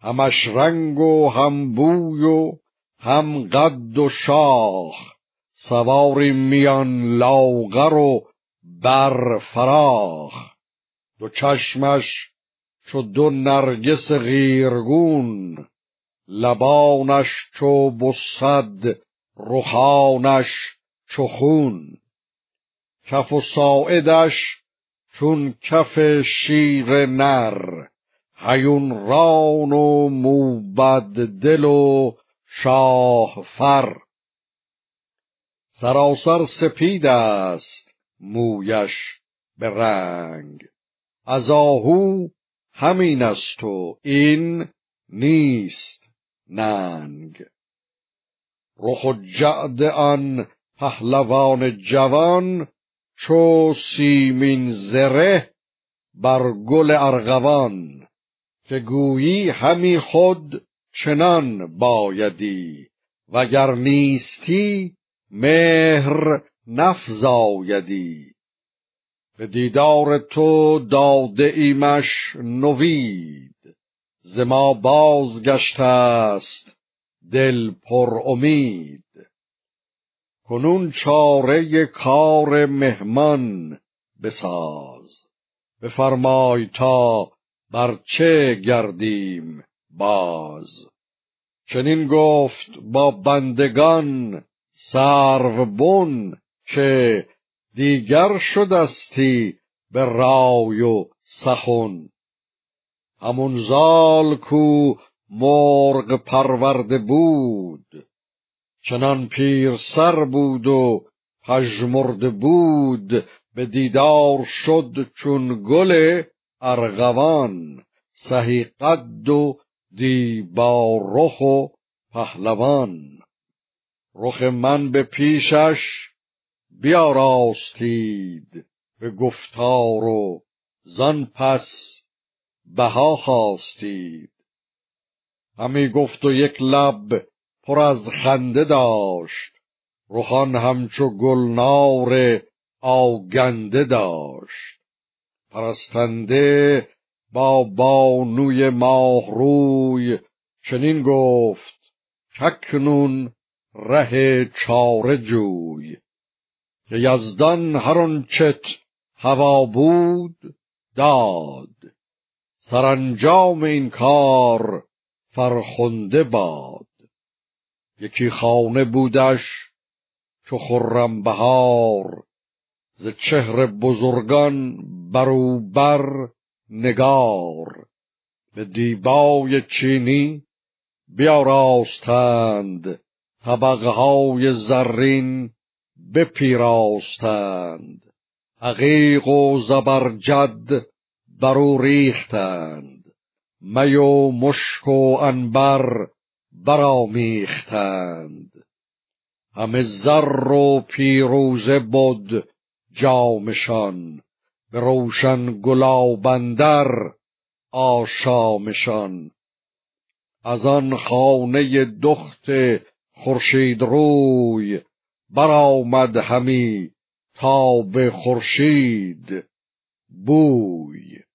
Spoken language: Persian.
همش رنگ و هم بوی و هم قد و شاخ. سواری میان لاغر و بر فراخ. دو چشمش چو دو نرگس غیرگون لبانش چو بصد رخانش چو خون. کف و ساعدش چون کف شیر نر. هیون ران و موبد دل و شاه فر. سراسر سپید است مویش به رنگ. از آهو همین است و این نیست ننگ. رخ و جعد آن پهلوان جوان چو سیمین زره بر گل ارغوان. که گویی همی خود چنان بایدی وگر نیستی مهر نفزایدی. به دیدار تو داده ایمش نوید ز ما بازگشته است دل پر امید. کنون چاره کار مهمان بساز بفرمای تا بر چه گردیم باز؟ چنین گفت با بندگان سرو بن که دیگر شدستی به رای و سخن. همون زال کو مرغ پرورده بود چنان پیر سر بود و پژمرده بود به دیدار شد چون گل ارغوان سهی قد و دیبا رخ و پهلوان. رخ من به پیشش بیاراستید به گفتار و زان پس بها خواستید. همی گفت و یک لب پر از خنده داشت رخان همچو گلنار آگنده داشت. پرستنده با بانوی ماه روی چنین گفت ککنون ره چاره جوی. که یزدان هر چت هوا بود داد. سرانجام این کار فرخنده باد. یکی خانه بودش چو خرم بهار ز چهر بزرگان بروبر نگار. به دیبای چینی بیاراستند طبقهای زرین بپیراستند. عقیق و زبرجد برو ریختند. می و مشک و انبر برامیختند همه زر و پیروزه بود جامشان به روشن گلابندر آشامشان از آن خانه دخت خورشید روی برآمد همی تا به خورشید بوی.